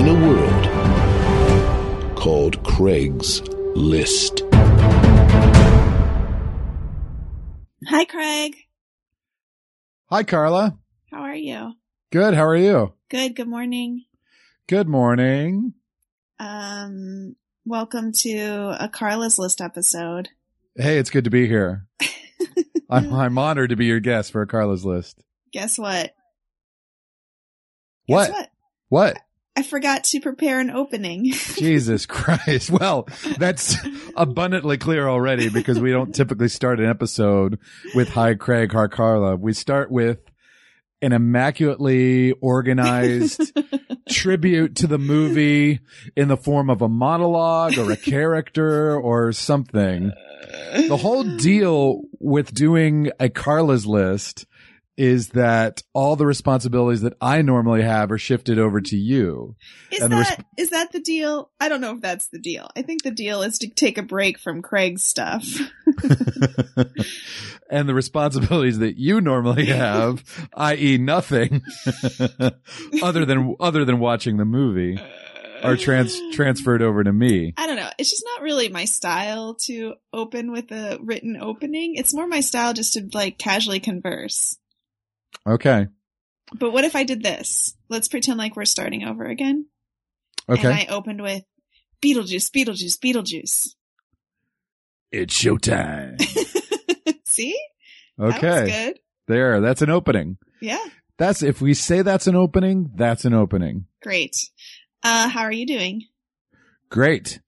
in a world called Craig's List. Hi, Craig. Hi, Carla. How are you? Good. How are you? Good. Good morning. Good morning. Um, welcome to a Carla's List episode. Hey, it's good to be here. I'm, I'm honored to be your guest for a Carla's list. Guess what? What? Guess what? What? I forgot to prepare an opening. Jesus Christ. Well, that's abundantly clear already because we don't typically start an episode with Hi Craig, Hi Carla. We start with an immaculately organized tribute to the movie in the form of a monologue or a character or something. The whole deal with doing a Carla's list is that all the responsibilities that I normally have are shifted over to you. Is And that is that the deal? I don't know if that's the deal. I think the deal is to take a break from Craig's stuff. and the responsibilities that you normally have, i.e. nothing other than other than watching the movie are trans uh, transferred over to me. I don't know. It's just not really my style to open with a written opening. It's more my style just to like casually converse. Okay. But what if I did this? Let's pretend like we're starting over again. Okay. And I opened with Beetlejuice, Beetlejuice, Beetlejuice. it's showtime. See? That was Okay. good. There. That's an opening. Yeah. That's if we say that's an opening, that's an opening. Great. Uh, how are you doing? Great.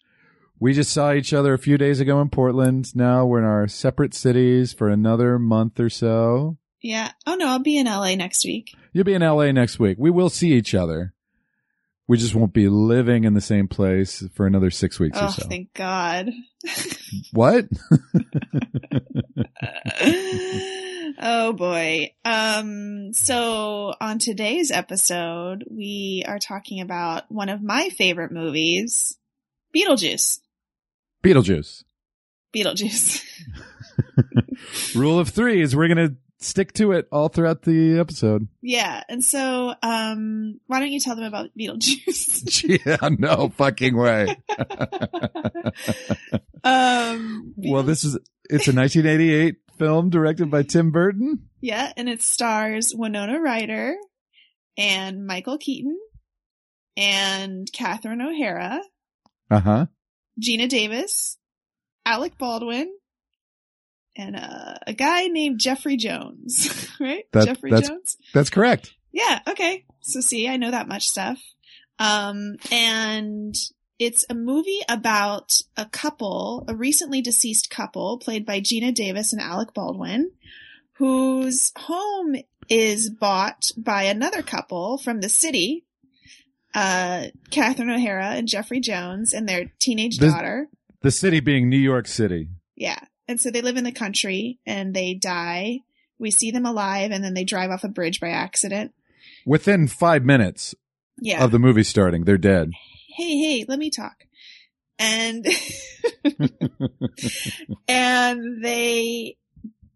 We just saw each other a few days ago in Portland. Now we're in our separate cities for another month or so. Yeah. Oh no, I'll be in LA next week. You'll be in LA next week. We will see each other. We just won't be living in the same place for another six weeks Oh, or so. thank God. what? oh boy. Um, so on today's episode, we are talking about one of my favorite movies, Beetlejuice. Beetlejuice. Beetlejuice. Rule of three is we're going to stick to it all throughout the episode. yeah. And so, um, why don't you tell them about Beetlejuice? yeah, no fucking way. um, well, this is, it's a 1988 film directed by Tim Burton. Yeah, and it stars Winona Ryder and Michael Keaton and Catherine O'Hara, Uh huh. Geena Davis, Alec Baldwin, and uh, a guy named Jeffrey Jones, right? That- Jeffrey that's- Jones. That's correct. Yeah, okay. So see, I know that much stuff. Um, and it's a movie about a couple, a recently deceased couple played by Geena Davis and Alec Baldwin, whose home is bought by another couple from the city, uh, Catherine O'Hara and Jeffrey Jones and their teenage This- daughter. The city being New York City. Yeah. And so they live in the country and they die. We see them alive and then they drive off a bridge by accident. Within five minutes Yeah. of the movie starting, they're dead. hey, hey, let me talk. And, and they,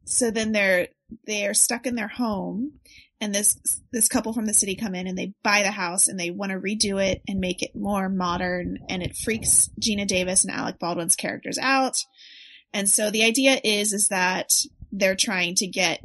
so then they're, they're stuck in their home and this, this couple from the city come in and they buy the house and they want to redo it and make it more modern and it freaks Geena Davis and Alec Baldwin's characters out. And so the idea is, is that they're trying to get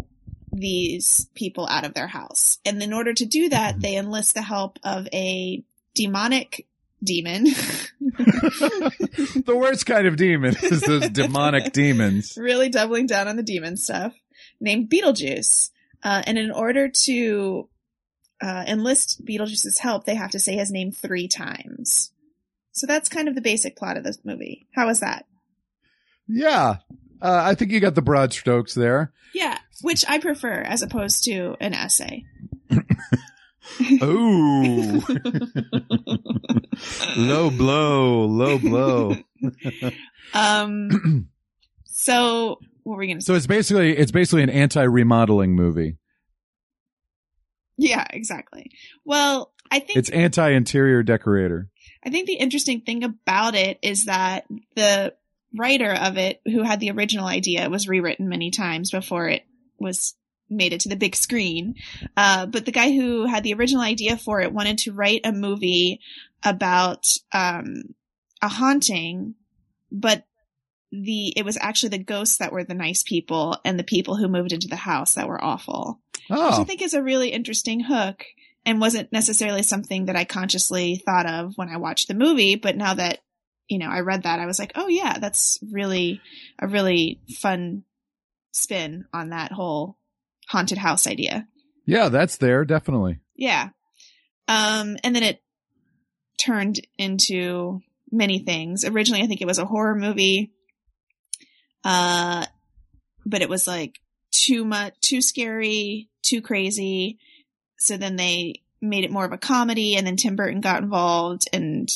these people out of their house. And in order to do that, they enlist the help of a demonic demon. the worst kind of demon is those demonic demons. really doubling down on the demon stuff, named Beetlejuice. Uh, and in order to uh, enlist Beetlejuice's help, they have to say his name three times. So that's kind of the basic plot of this movie. How was that? Yeah. Uh, I think you got the broad strokes there. Yeah, which I prefer as opposed to an essay. Ooh. low blow, low blow. um. So what were we gonna say? So it's basically it's basically an anti-remodeling movie. Yeah, exactly. Well, I think It's anti-interior decorator. I think the interesting thing about it is that the writer of it, who had the original idea, was rewritten many times before it was made it to the big screen. Uh, but the guy who had the original idea for it wanted to write a movie about um, a haunting, but the it was actually the ghosts that were the nice people and the people who moved into the house that were awful Oh. which I Oh, think is a really interesting hook and wasn't necessarily something that I consciously thought of when I watched the movie. But now that, you know, I read that, I was like, oh yeah, that's really a really fun spin on that whole haunted house idea. yeah, that's there definitely. Yeah. Um, and then it turned into many things. Originally, I think it was a horror movie. Uh, but it was like too much, too scary, too crazy. So then they made it more of a comedy and then Tim Burton got involved and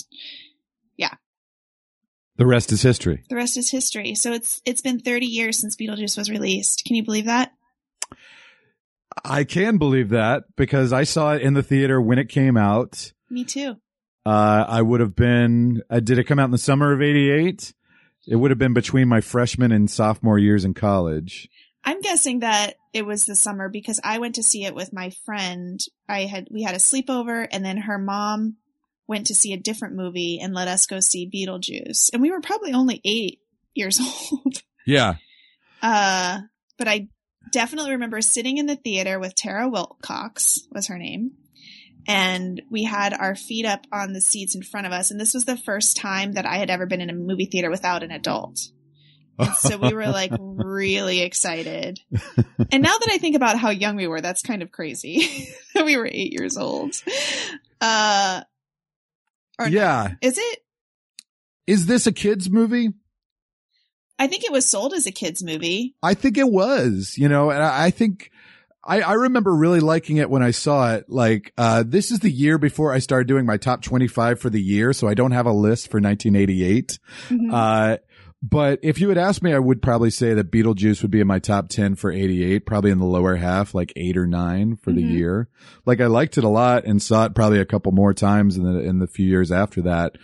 The rest is history. the rest is history. So it's, it's been 30 years since Beetlejuice was released. Can you believe that? I can believe that because I saw it in the theater when it came out. Me too. Uh, I would have been, uh, did it come out in the summer of 88? It would have been between my freshman and sophomore years in college. I'm guessing that it was the summer because I went to see it with my friend. I had we had a sleepover and then her mom went to see a different movie and let us go see Beetlejuice. And we were probably only 8 years old. Yeah. Uh but I definitely remember sitting in the theater with Tara Wilcox was her name. And we had our feet up on the seats in front of us. And this was the first time that I had ever been in a movie theater without an adult. And so we were like really excited. And now that I think about how young we were, that's kind of crazy that we were eight years old. Uh, or yeah. is it? Is this a kid's movie? I think it was sold as a kids movie. I think it was, you know, and I, I think I, I remember really liking it when I saw it. Like, uh, this is the year before I started doing my top 25 for the year. So I don't have a list for 1988. Mhm. Uh, but if you had asked me, I would probably say that Beetlejuice would be in my top 10 for 88, probably in the lower half, like eight or nine for the Mhm. year. Like I liked it a lot and saw it probably a couple more times in the, in the few years after that.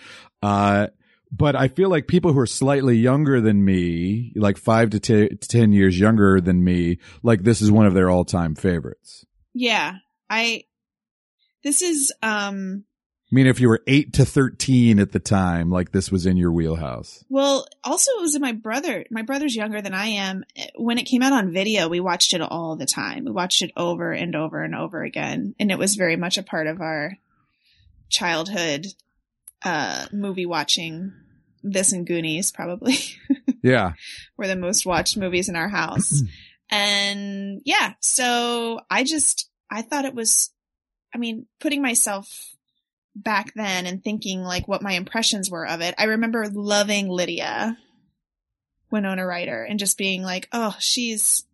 Uh, but I feel like people who are slightly younger than me, like five to t- 10 years younger than me, like this is one of their all time favorites. yeah, I, this is, um, I mean, if you were eight to 13 at the time, like this was in your wheelhouse. well, also it was my brother. My brother's younger than I am. When it came out on video, we watched it all the time. We watched it over and over and over again. And it was very much a part of our childhood, uh, movie watching. This and Goonies probably. Yeah. were the most watched movies in our house. and yeah, so I just, I thought it was, I mean, putting myself back then and thinking like what my impressions were of it. I remember loving Lydia, Winona Ryder, and just being like, oh, she's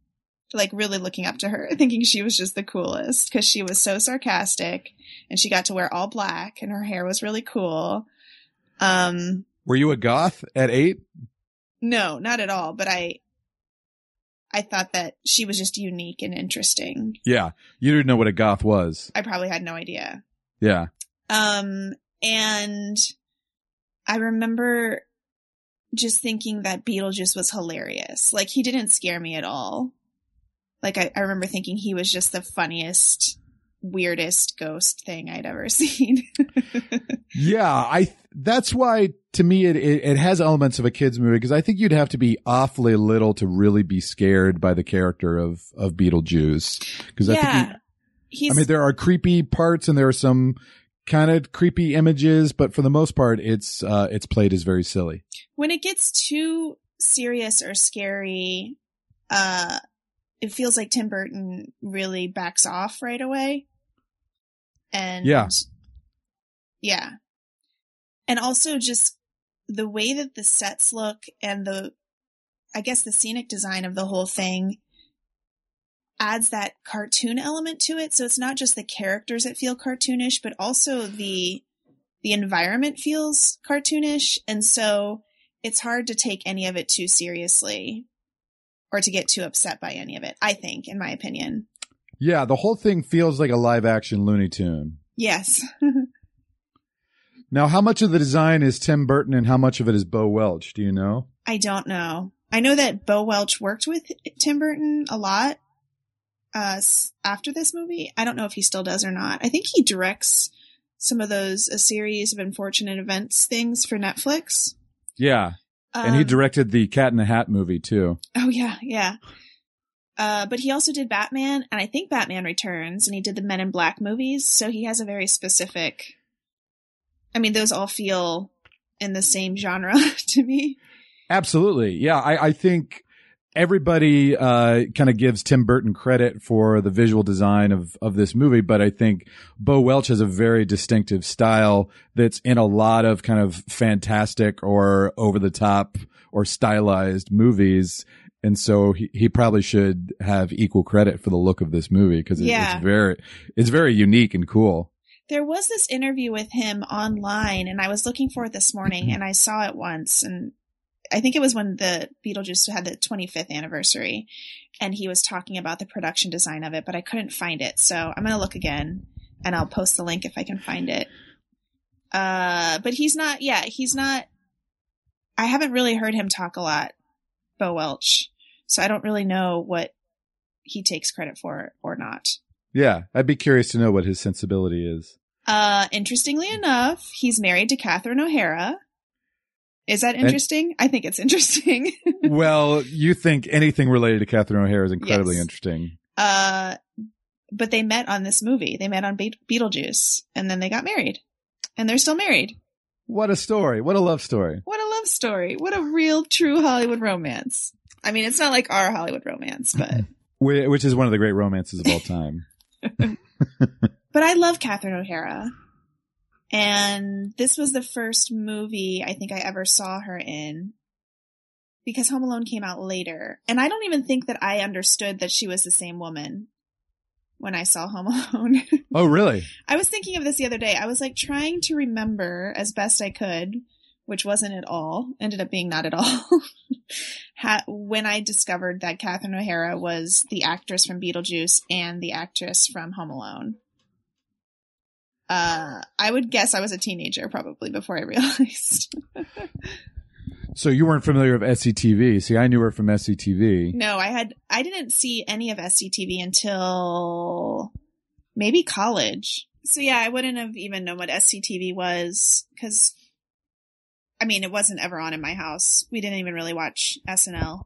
like really looking up to her, thinking she was just the coolest because she was so sarcastic and she got to wear all black and her hair was really cool. Um, Were you a goth at eight? no, not at all. But I, I thought that she was just unique and interesting. Yeah. You didn't know what a goth was. I probably had no idea. Yeah. Um, and I remember just thinking that Beetlejuice was hilarious. Like he didn't scare me at all. Like I, I remember thinking he was just the funniest, weirdest ghost thing I'd ever seen. Yeah. I, that's why to me it, it, it has elements of a kid's movie because I think you'd have to be awfully little to really be scared by the character of, of Beetlejuice. Cause I think, he- He's, I mean, there are creepy parts and there are some kind of creepy images, but for the most part, it's, uh, it's played as very silly. when it gets too serious or scary, uh, it feels like Tim Burton really backs off right away. And Yeah. yeah. And also just the way that the sets look and the, I guess the scenic design of the whole thing adds that cartoon element to it. So it's not just the characters that feel cartoonish, but also the, the environment feels cartoonish. And so it's hard to take any of it too seriously or to get too upset by any of it, I think, in my opinion. Yeah, the whole thing feels like a live action Looney Tune. Yes. now, how much of the design is Tim Burton and how much of it is Bo Welch? Do you know? I don't know. I know that Bo Welch worked with Tim Burton a lot uh, after this movie. I don't know if he still does or not. I think he directs some of those a series of unfortunate events things for Netflix. Yeah. Um, and he um, directed the Cat in the Hat movie too. Oh yeah, yeah. Uh, but he also did Batman, and I think Batman Returns, and he did the Men in Black movies. So he has a very specific. I mean, those all feel in the same genre to me. Absolutely, yeah. I, I think everybody uh, kind of gives Tim Burton credit for the visual design of of this movie, but I think Bo Welch has a very distinctive style that's in a lot of kind of fantastic or over the top or stylized movies. And so he, he probably should have equal credit for the look of this movie because yeah. it's very it's very unique and cool. There was this interview with him online, and I was looking for it this morning, mm-hmm. and I saw it once, and I think it was when the Beetlejuice had the 25th anniversary and he was talking about the production design of it, but I couldn't find it. So I'm going to look again and I'll post the link if I can find it. Uh, but he's not, yeah, he's not, I haven't really heard him talk a lot, Bo Welch. So I don't really know what he takes credit for or not. Yeah. I'd be curious to know what his sensibility is. Uh, interestingly enough, he's married to Catherine O'Hara is that interesting? And, I think it's interesting. well, you think anything related to Catherine O'Hara is incredibly yes. interesting. Uh, but they met on this movie. They met on Be- Beetlejuice, and then they got married, and they're still married. What a story! What a love story! What a love story! What a real, true Hollywood romance. I mean, it's not like our Hollywood romance, but which is one of the great romances of all time. but I love Catherine O'Hara. And this was the first movie I think I ever saw her in because Home Alone came out later. And I don't even think that I understood that she was the same woman when I saw Home Alone. oh, really? I was thinking of this the other day. I was like trying to remember as best I could, which wasn't at all, ended up being not at all, when I discovered that Catherine O'Hara was the actress from Beetlejuice and the actress from Home Alone. Uh, I would guess I was a teenager probably before I realized. so you weren't familiar with SCTV. See, I knew her from SCTV. No, I had, I didn't see any of SCTV until maybe college. So yeah, I wouldn't have even known what SCTV was because, I mean, it wasn't ever on in my house. We didn't even really watch SNL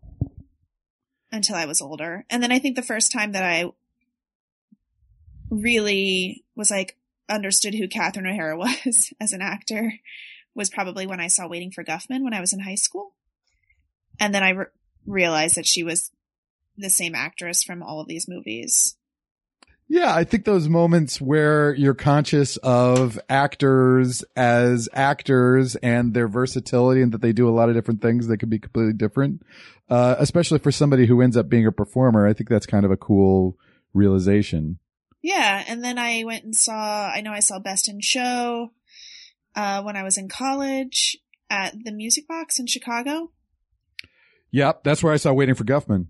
until I was older. And then I think the first time that I really was like, understood who Catherine O'Hara was as an actor was probably when I saw Waiting for Guffman when I was in high school. And then I re- realized that she was the same actress from all of these movies. Yeah, I think those moments where you're conscious of actors as actors and their versatility and that they do a lot of different things that can be completely different, uh, especially for somebody who ends up being a performer, I think that's kind of a cool realization. Yeah, and then I went and saw. I know I saw Best in Show uh, when I was in college at the Music Box in Chicago. Yep, that's where I saw Waiting for Guffman.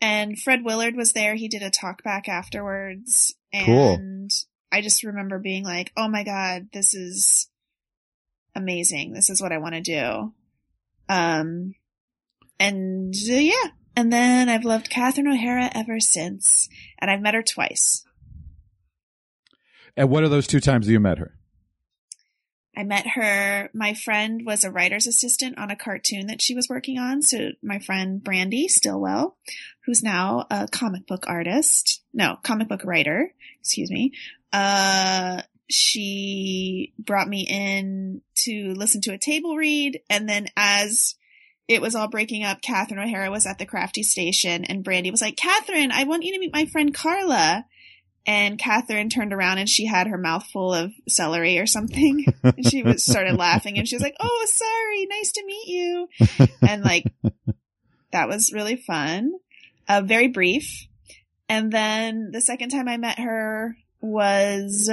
And Fred Willard was there. He did a talk back afterwards, and cool. I just remember being like, "Oh my god, this is amazing. This is what I want to do." Um, and uh, yeah, and then I've loved Catherine O'Hara ever since, and I've met her twice. And what are those two times you met her? I met her. My friend was a writer's assistant on a cartoon that she was working on. So my friend Brandy Stillwell, who's now a comic book artist, no, comic book writer, excuse me. Uh, she brought me in to listen to a table read. And then as it was all breaking up, Catherine O'Hara was at the crafty station and Brandy was like, Catherine, I want you to meet my friend Carla. And Catherine turned around and she had her mouth full of celery or something. and she was started laughing and she was like, "Oh, sorry, nice to meet you." And like that was really fun. Uh, very brief. And then the second time I met her was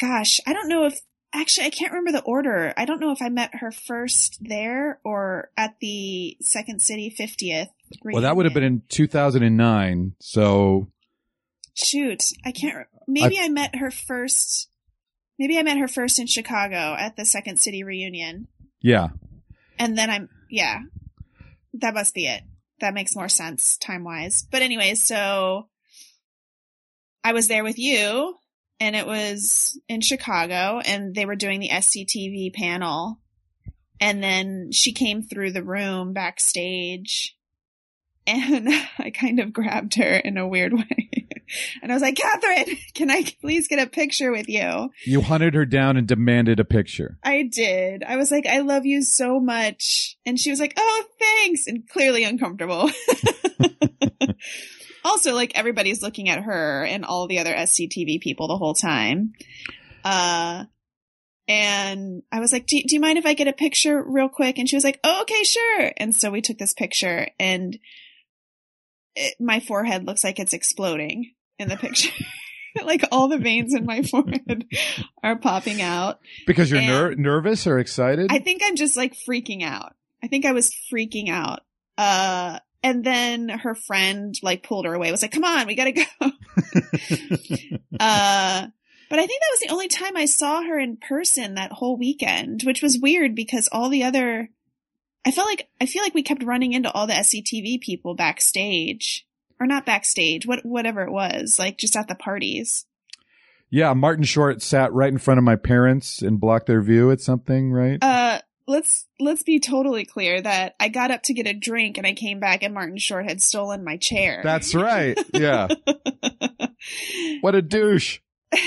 gosh, I don't know if actually I can't remember the order. I don't know if I met her first there or at the Second City 50th. Well, that would have been in 2009. So shoot, I can't. Maybe I, met her first. Maybe I met her first in Chicago at the Second City reunion, yeah, and then I'm yeah, that must be it. That makes more sense time wise. But anyway, so I was there with you, and it was in Chicago, and they were doing the SCTV panel, and then she came through the room backstage, and I kind of grabbed her in a weird way. And I was like, Catherine, can I please get a picture with you? you hunted her down and demanded a picture. I did. I was like, I love you so much. And she was like, oh, thanks. And clearly uncomfortable. also, like everybody's looking at her and all the other SCTV people the whole time. Uh, and I was like, do, do you mind if I get a picture real quick? And she was like, oh, okay, sure. And so we took this picture and it, my forehead looks like it's exploding in the picture. like all the veins in my forehead are popping out. Because you're ner- nervous or excited? I think I'm just like freaking out. I think I was freaking out. Uh, and then her friend like pulled her away, was like, come on, we gotta go. uh, but I think that was the only time I saw her in person that whole weekend, which was weird because all the other, I felt like, I feel like we kept running into all the SCTV people backstage or not backstage, what, whatever it was, like just at the parties. yeah, Martin Short sat right in front of my parents and blocked their view at something, right? Uh, let's let's be totally clear that I got up to get a drink and I came back and Martin Short had stolen my chair. That's right. Yeah. what a douche.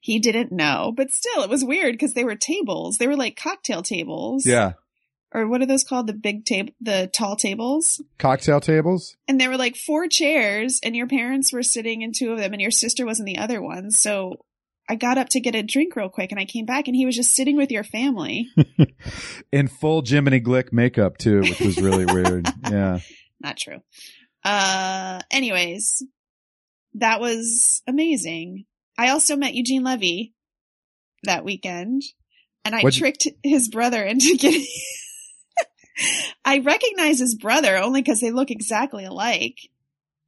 he didn't know, but still, it was weird because they were tables. They were like cocktail tables. Yeah. Or what are those called? The big table, the tall tables. Cocktail tables? And there were like four chairs, and your parents were sitting in two of them, and your sister was in the other one. So I got up to get a drink real quick, and I came back, and he was just sitting with your family. In full Jiminy Glick makeup too, which was really weird. Yeah. not true. Uh, anyways, that was amazing. I also met Eugene Levy that weekend and I What'd you- tricked his brother into getting, I recognize his brother only because they look exactly alike.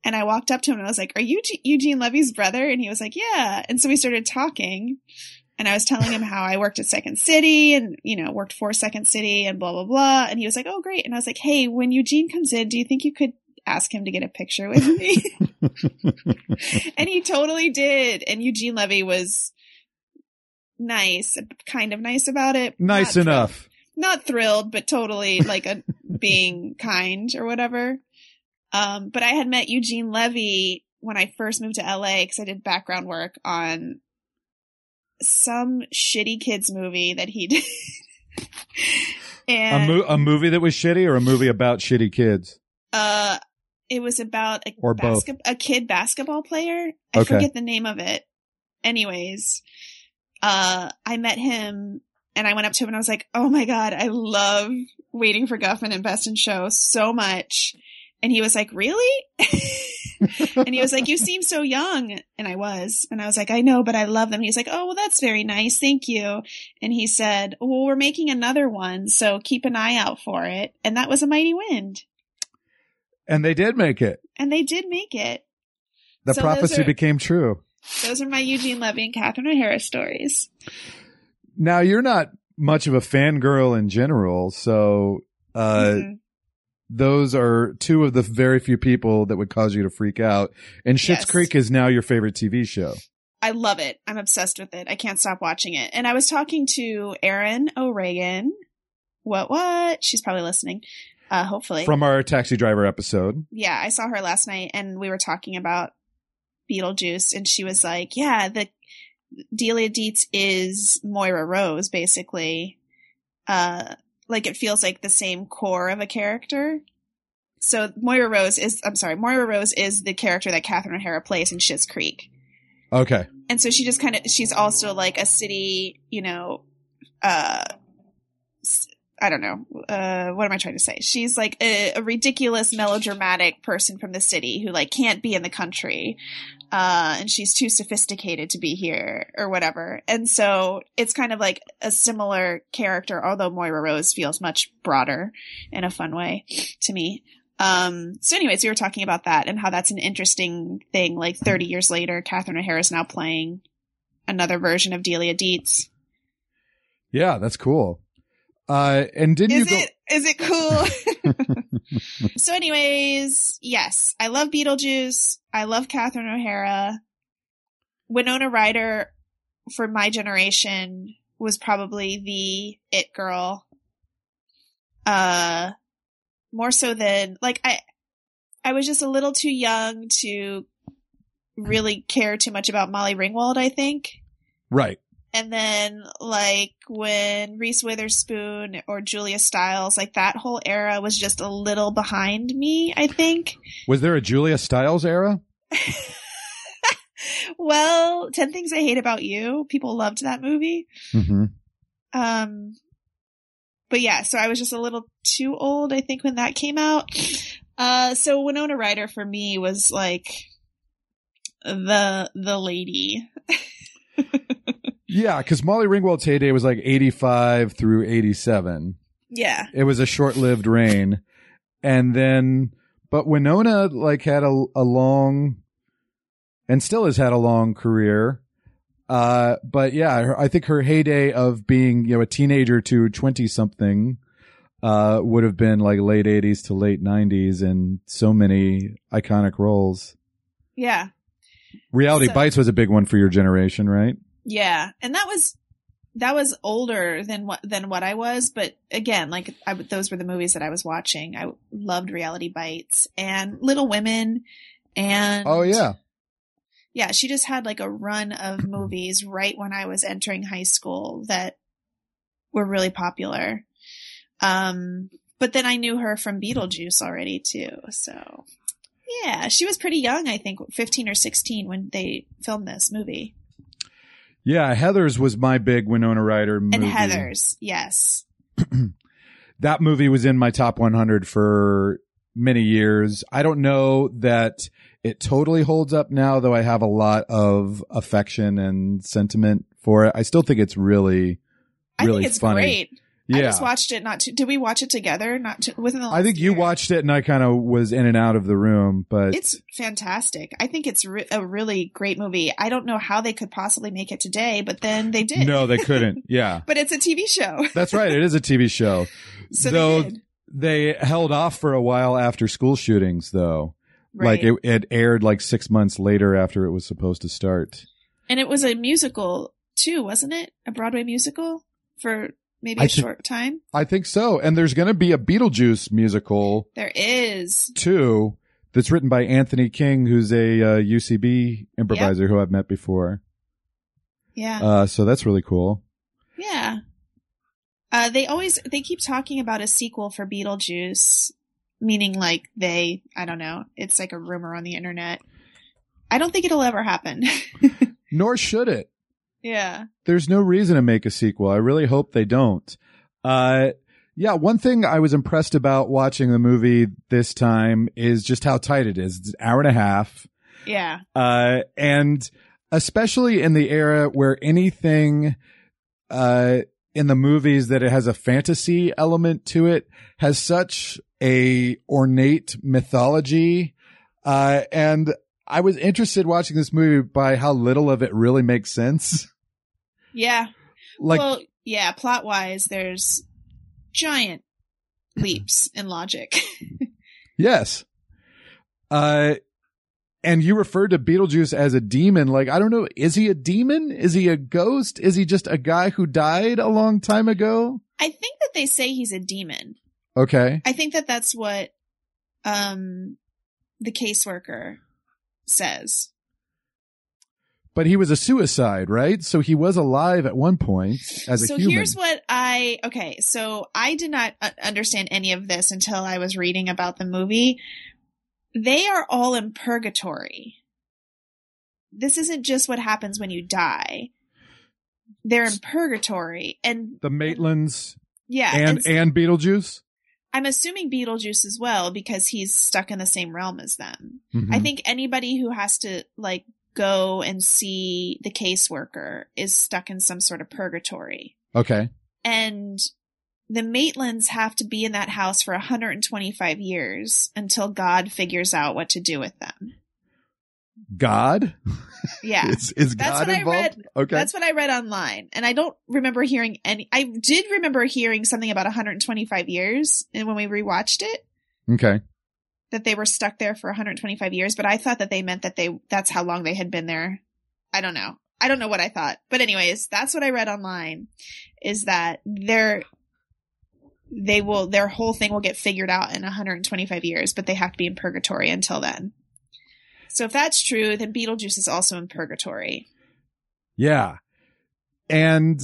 And I walked up to him and I was like, are you G- Eugene Levy's brother? And he was like, yeah. And so we started talking and I was telling him how I worked at Second City and, you know, worked for Second City and blah, blah, blah. And he was like, oh, great. And I was like, hey, when Eugene comes in, do you think you could ask him to get a picture with me? and he totally did. And Eugene Levy was nice, kind of nice about it. Nice Not enough. Not thrilled, but totally like a being kind or whatever. Um, but I had met Eugene Levy when I first moved to LA because I did background work on some shitty kids movie that he did. A, mo- a movie that was shitty or a movie about shitty kids? uh it was about a Or both. a kid basketball player. I Okay. forget the name of it. Anyways, uh I met him and I went up to him and I was like, "Oh my god, I love Waiting for Guffman and Best in Show so much." And he was like, "Really?" and he was like, "You seem so young." And I was. And I was like, "I know, but I love them." He's like, "Oh, well that's very nice. Thank you." And he said, "Well, we're making another one, so keep an eye out for it." And that was A Mighty Wind. And they did make it. And they did make it. The So prophecy are- became true. Those are my Eugene Levy and Catherine O'Hara stories. Now you're not much of a fangirl in general, so uh Mhm. those are two of the very few people that would cause you to freak out. And Schitt's Yes. Creek is now your favorite TV show. I love it. I'm obsessed with it. I can't stop watching it. And I was talking to Erin O'Regan. What, what? She's probably listening. Uh, hopefully. From our taxi driver episode. yeah, I saw her last night and we were talking about Beetlejuice and she was like, yeah, the Delia Deetz is Moira Rose, basically. Uh, like it feels like the same core of a character. So Moira Rose is, I'm sorry, Moira Rose is the character that Catherine O'Hara plays in Schitt's Creek. Okay. and so she just kind of she's also like a city you know uh i don't know uh what am i trying to say she's like a, a ridiculous melodramatic person from the city who like can't be in the country Uh, and she's too sophisticated to be here or whatever. And so it's kind of like a similar character, although Moira Rose feels much broader in a fun way to me. Um, so anyways, we were talking about that and how that's an interesting thing. Like 30 years later, Catherine O'Hara is now playing another version of Delia Deetz. Yeah, that's cool. Uh, and didn't Is you go? it, is it cool? so anyways, yes, I love Beetlejuice. I love Catherine O'Hara. Winona Ryder for my generation was probably the it girl. Uh, more so than like I, I was just a little too young to really care too much about Molly Ringwald, I think. Right. And then like when Reese Witherspoon or Julia Stiles, like that whole era was just a little behind me, I think. Was there a Julia Stiles era? well, 10 Things I Hate About You, people loved that movie. Mm-hmm. Um, but yeah, so I was just a little too old, I think, when that came out. Uh, so Winona Ryder for me was like the, the lady. Yeah, because Molly Ringwald's heyday was like 85 through 87. Yeah. It was a short lived reign. And then, but Winona like had a, a long and still has had a long career. Uh, but yeah, her, I think her heyday of being, you know, a teenager to 20 something, uh, would have been like late 80s to late 90s and so many iconic roles. Yeah. Reality So- Bites was a big one for your generation, right? Yeah, and that was that was older than what than what I was, but again, like I, those were the movies that I was watching. I loved Reality Bites and Little Women, and Oh yeah. yeah, she just had like a run of movies right when I was entering high school that were really popular. Um, but then I knew her from Beetlejuice already too, so yeah, she was pretty young. I think fifteen or sixteen when they filmed this movie. Yeah, Heathers was my big Winona Ryder movie. And Heathers, yes. that movie was in my top 100 for many years. I don't know that it totally holds up now, though I have a lot of affection and sentiment for it. I still think it's really, I really think it's funny. great. Yeah. I just watched it not too, did we watch it together? Not too, within the last I think you year? watched it and I kind of was in and out of the room, but It's fantastic. I think it's re- a really great movie. I don't know how they could possibly make it today, but then they did. no, they couldn't. Yeah. But it's a TV show. That's right. It is a TV show. So Though they they held off for a while after school shootings, though. Like Right. it, it aired like six months later after it was supposed to start. and it was a musical too, wasn't it? A Broadway musical for maybe a short time. I think so. And there's going to be a Beetlejuice musical There is. too that's written by Anthony King, who's a uh, UCB improviser who I've met before. Yeah. Uh, so that's really cool. Yeah. Uh, they always they keep talking about a sequel for Beetlejuice, meaning like they I don't know. It's like a rumor on the internet. I don't think it'll ever happen. Nor should it. Yeah. There's no reason to make a sequel. I really hope they don't. Uh, yeah, one thing I was impressed about watching the movie this time is just how tight it is. It's an hour and a half. Yeah. Uh, and especially in the era where anything, uh, in the movies that it has a fantasy element to it has such a ornate mythology. Uh, and I was interested watching this movie by how little of it really makes sense. Yeah. Like, well, yeah, plot wise there's giant leaps in logic. yes. Uh, and you referred to Beetlejuice as a demon. Like, I don't know. Is he a demon? Is he a ghost? Is he just a guy who died a long time ago? I think that they say he's a demon. Okay. I think that that's what um the caseworker says. But he was a suicide, right? So he was alive at one point as a so human. here's what I okay. So I did not understand any of this until I was reading about the movie. They are all in purgatory. This isn't just what happens when you die. They're in purgatory, and the Maitlands yeah, and and, and Beetlejuice. I'm assuming Beetlejuice as well because he's stuck in the same realm as them. Mhm. I think anybody who has to like go and see the caseworker is stuck in some sort of purgatory. Okay. And the Maitlands have to be in that house for 125 years until God figures out what to do with them. God? Yeah. is, is That's God what I involved? read. Okay. That's what I read online. And I don't remember hearing any, I did remember hearing something about 125 years and when we rewatched it, okay. That they were stuck there for 125 years, but I thought that they meant that they, that's how long they had been there. I don't know. I don't know what I thought. But anyways, that's what I read online is that they're, they will, their whole thing will get figured out in 125 years, but they have to be in purgatory until then. So if that's true, then Beetlejuice is also in purgatory. Yeah. And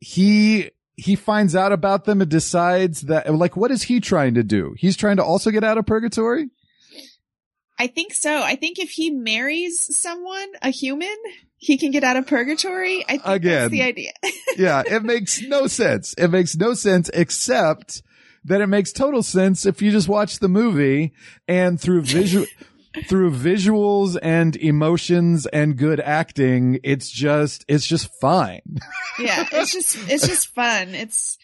he he finds out about them and decides that like what is he trying to do? He's trying to also get out of purgatory? I think so. I think if he marries someone, a human, he can get out of purgatory. I think Again. that's the idea. yeah, it makes no sense. It makes no sense except that it makes total sense if you just watch the movie and through visual through visuals and emotions and good acting, it's just it's just fine. yeah, it's just it's just fun. It's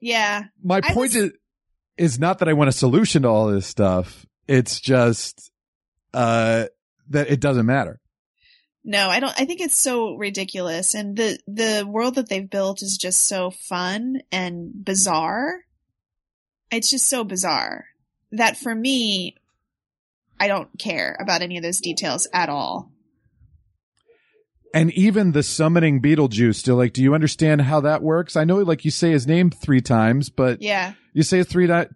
yeah. My I point was- is is not that I want a solution to all this stuff. It's just uh that it doesn't matter. No, I don't I think it's so ridiculous and the the world that they've built is just so fun and bizarre. It's just so bizarre that for me I don't care about any of those details at all. And even the summoning Beetlejuice, still like, do you understand how that works? I know, like, you say his name three times, but Yeah. you say three di-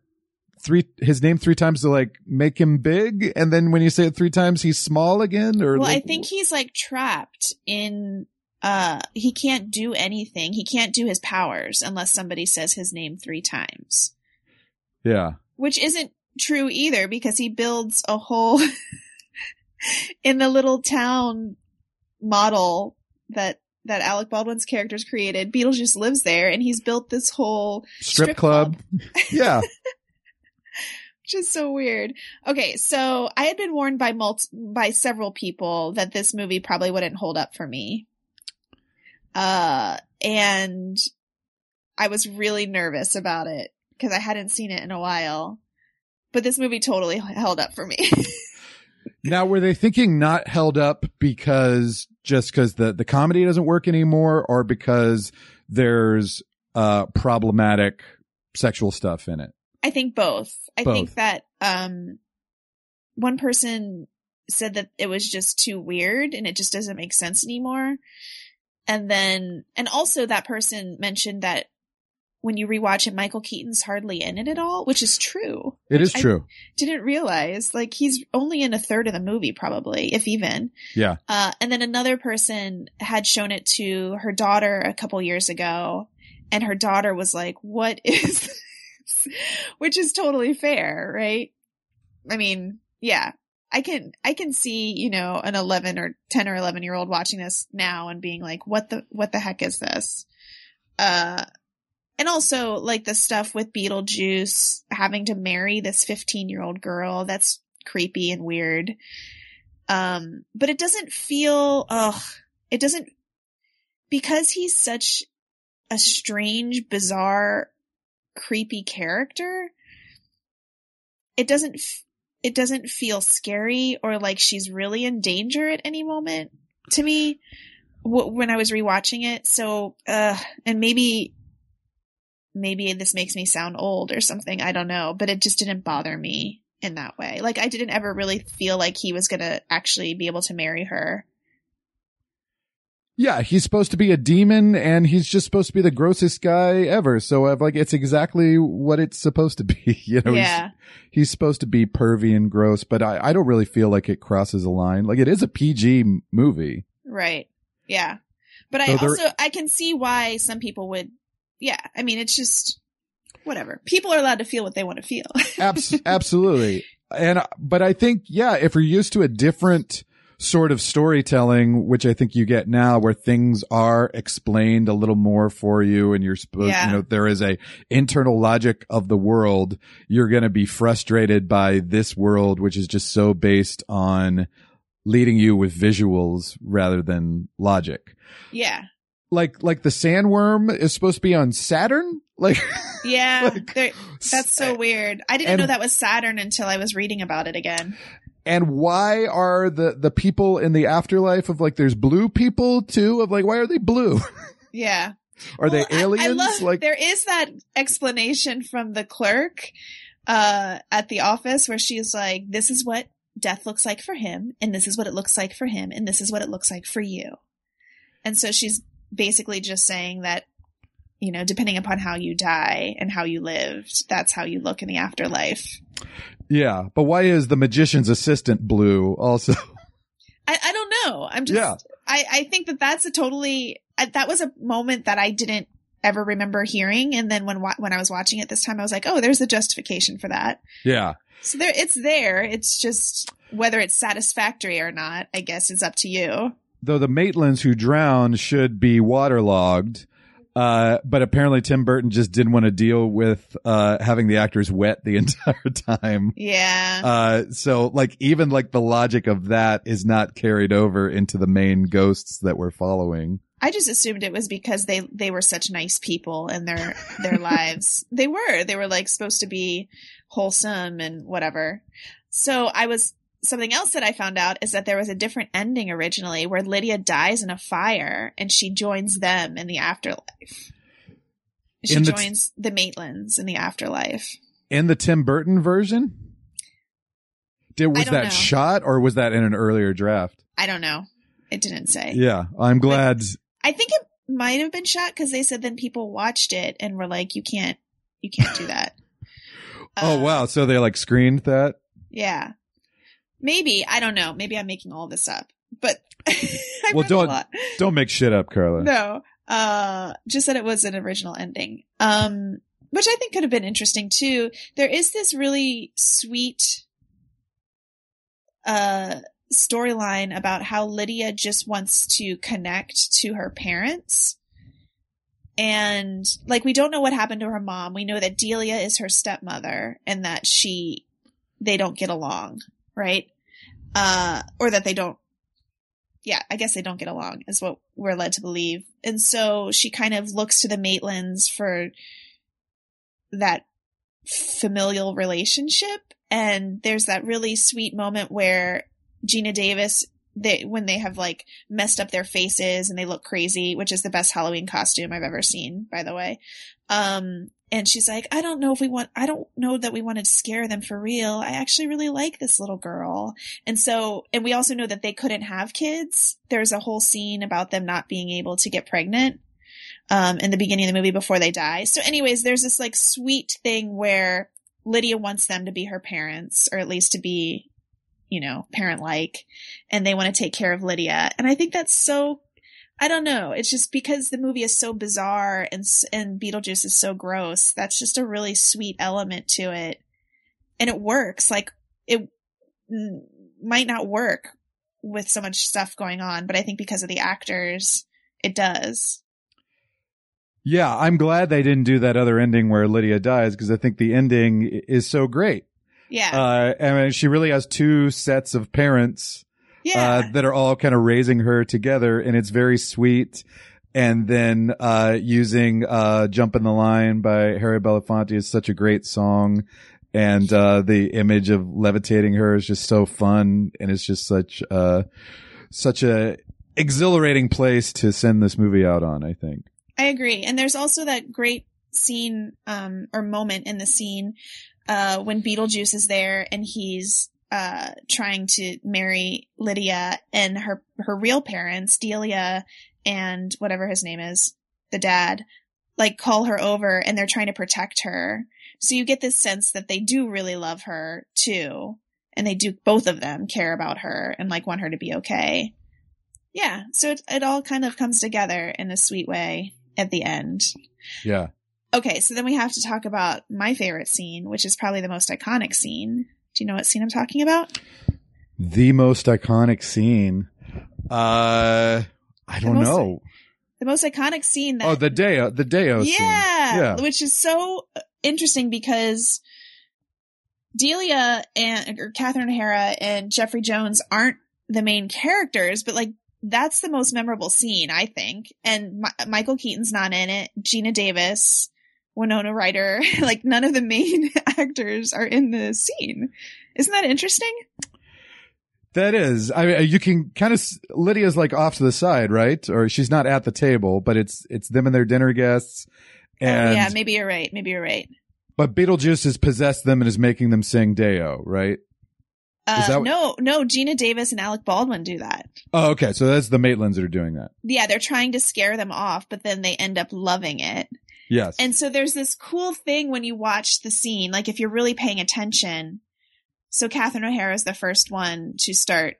three his name three times to like make him big, and then when you say it three times, he's small again. Or Well, I think he's like trapped in uh he can't do anything. He can't do his powers unless somebody says his name 3 times. yeah, Which isn't true either because he builds a whole in the little town model that that Alec Baldwin's characters created. Beetlejuice lives there and he's built this whole strip, Strip club. yeah, which is so weird. Okay, so I had been warned by mul- by several people that this movie probably wouldn't hold up for me. Uh, and I was really nervous about it because I hadn't seen it in a while. But this movie totally held up for me. Now, were they thinking not held up because just because the, the comedy doesn't work anymore or because there's uh problematic sexual stuff in it? I think both. I Both. think that um one person said that it was just too weird and it just doesn't make sense anymore. And then and also that person mentioned that when you rewatch it, Michael Keaton's hardly in it at all, which is true. It is I- true. Didn't realize. Like he's only in a third of the movie, probably, if even. Yeah. Uh, and then another person had shown it to her daughter a couple years ago, and her daughter was like, "What is this?" Which is totally fair, right? I mean, yeah, I can I can see you know an eleven or ten or eleven year old watching this now and being like, "What the what the heck is this?" Uh, and also like the stuff with Beetlejuice having to marry this fifteen year old girl. That's creepy and weird. Um, but it doesn't feel, ugh, it doesn't, because he's such a strange, bizarre, creepy character, it doesn't, f- it doesn't feel scary or like she's really in danger at any moment to me when I was rewatching it. So, uh, and maybe, maybe this makes me sound old or something. I don't know, but it just didn't bother me in that way. Like I didn't ever really feel like he was going to actually be able to marry her. Yeah, he's supposed to be a demon and he's just supposed to be the grossest guy ever. So I've like, it's exactly what it's supposed to be. You know, he's- yeah. he's, supposed to be pervy and gross, but I, I don't really feel like it crosses a line. Like it is a PG movie. Right. Yeah. But I So there- also I can see why some people would yeah, I mean it's just whatever. People are allowed to feel what they want to feel. Abs- absolutely. And, but I think, yeah, if you're used to a different sort of storytelling, which I think you get now where things are explained a little more for you and you're supposed, Yeah. you know, there is a internal logic of the world. You're going to be frustrated by this world, which is just so based on leading you with visuals rather than logic. Yeah. Like like the sandworm is supposed to be on Saturn? Like Yeah. Like, that's so weird. I didn't and- know that was Saturn until I was reading about it again. and why are the the people in the afterlife of like there's blue people too of like why are they blue? Yeah. are Well, they I- aliens? I, love, like there is that explanation from the clerk uh, at the office where she's like, "This is what death looks like for him, and this is what it looks like for him, and this is what it looks like for you." And so she's basically just saying that, you know, depending upon how you die and how you lived, that's how you look in the afterlife. yeah, but why is the magician's assistant blue also? I, I don't know. I'm just. Yeah. I I think that that's a totally. That was a moment that I didn't ever remember hearing, and then when when I was watching it this time, I was like, oh, there's a justification for that. yeah. So there, it's there. It's just whether it's satisfactory or not. I guess is up to you. Though the Maitlands who drowned should be waterlogged. Uh, but apparently Tim Burton just didn't want to deal with, uh, having the actors wet the entire time. Yeah. Uh, so like even like the logic of that is not carried over into the main ghosts that we're following. I just assumed it was because they they were such nice people in their their lives. They were. They were like supposed to be wholesome and whatever. So I was something else that I found out is that there was a different ending originally where Lydia dies in a fire and she joins them in the afterlife. She the- joins the Maitlands in the afterlife. In the Tim Burton version? Did, was that know. shot or was that in an earlier draft? I don't know. It didn't say. Yeah. I'm glad. I think it might have been shot because they said then people watched it and were like, "You can't, you can't do that." oh, Uh, wow. So they like screened that? Yeah, maybe I don't know. Maybe I'm making all this up, but I Well, a don't- lot. Don't make shit up, Carla. No, uh, just that it was an original ending, um, which I think could have been interesting too. There is this really sweet, uh, storyline about how Lydia just wants to connect to her parents. And like, we don't know what happened to her mom. We know that Delia is her stepmother and that she, they don't get along, right? Uh, or that they don't yeah, I guess they don't get along, is what we're led to believe. And so she kind of looks to the Maitlands for that familial relationship. And there's that really sweet moment where Geena Davis, they, when they have like messed up their faces and they look crazy, which is the best Halloween costume I've ever seen, by the way. Um, and she's like, I don't know if we want, I don't know that we want to scare them for real. I actually really like this little girl. And so, and we also know that they couldn't have kids. There's a whole scene about them not being able to get pregnant, um, in the beginning of the movie before they die. So anyways, there's this like sweet thing where Lydia wants them to be her parents, or at least to be, you know, parent like, and they want to take care of Lydia. And I think that's so, I don't know. It's just because the movie is so bizarre and, and Beetlejuice is so gross. That's just a really sweet element to it. And it works. Like it, mm, might not work with so much stuff going on, but I think because of the actors, it does. Yeah. I'm glad they didn't do that other ending where Lydia dies because I think the ending is so great. Yeah. Uh, and she really has two sets of parents yeah. uh, that are all kind of raising her together and it's very sweet. And then, uh, using, uh, Jump in the Line by Harry Belafonte is such a great song. And, uh, the image of levitating her is just so fun. And it's just such, uh, such a exhilarating place to send this movie out on, I think. I agree. And there's also that great scene, um, or moment in the scene, uh, when Beetlejuice is there and he's, uh, trying to marry Lydia and her, her real parents, Delia and whatever his name is, the dad, like call her over and they're trying to protect her. So you get this sense that they do really love her too. And they do, both of them care about her and like want her to be okay. Yeah. So it, it all kind of comes together in a sweet way at the end. Yeah. Okay, so then we have to talk about my favorite scene, which is probably the most iconic scene. Do you know what scene I'm talking about? The most iconic scene. Uh, I don't most- know. The most iconic scene that Oh, the Day-O, the Day-O scene. yeah, Yeah. which is so interesting because Delia and or Catherine O'Hara and Jeffrey Jones aren't the main characters, but like that's the most memorable scene, I think. And Mi- Michael Keaton's not in it. Geena Davis, Winona Ryder, like none of the main actors are in the scene. Isn't that interesting? That is, I mean, you can kind of Lydia's like off to the side, right? Or she's not at the table, but it's it's them and their dinner guests. And oh, yeah, maybe you're right. Maybe you're right. But Beetlejuice has possessed them and is making them sing Day-O, right? Uh. No, no. Geena Davis and Alec Baldwin do that. Oh, okay. So that's the Maitlands that are doing that. Yeah, they're trying to scare them off, but then they end up loving it. Yes. And so there's this cool thing when you watch the scene, like if you're really paying attention, so Catherine O'Hara is the first one to start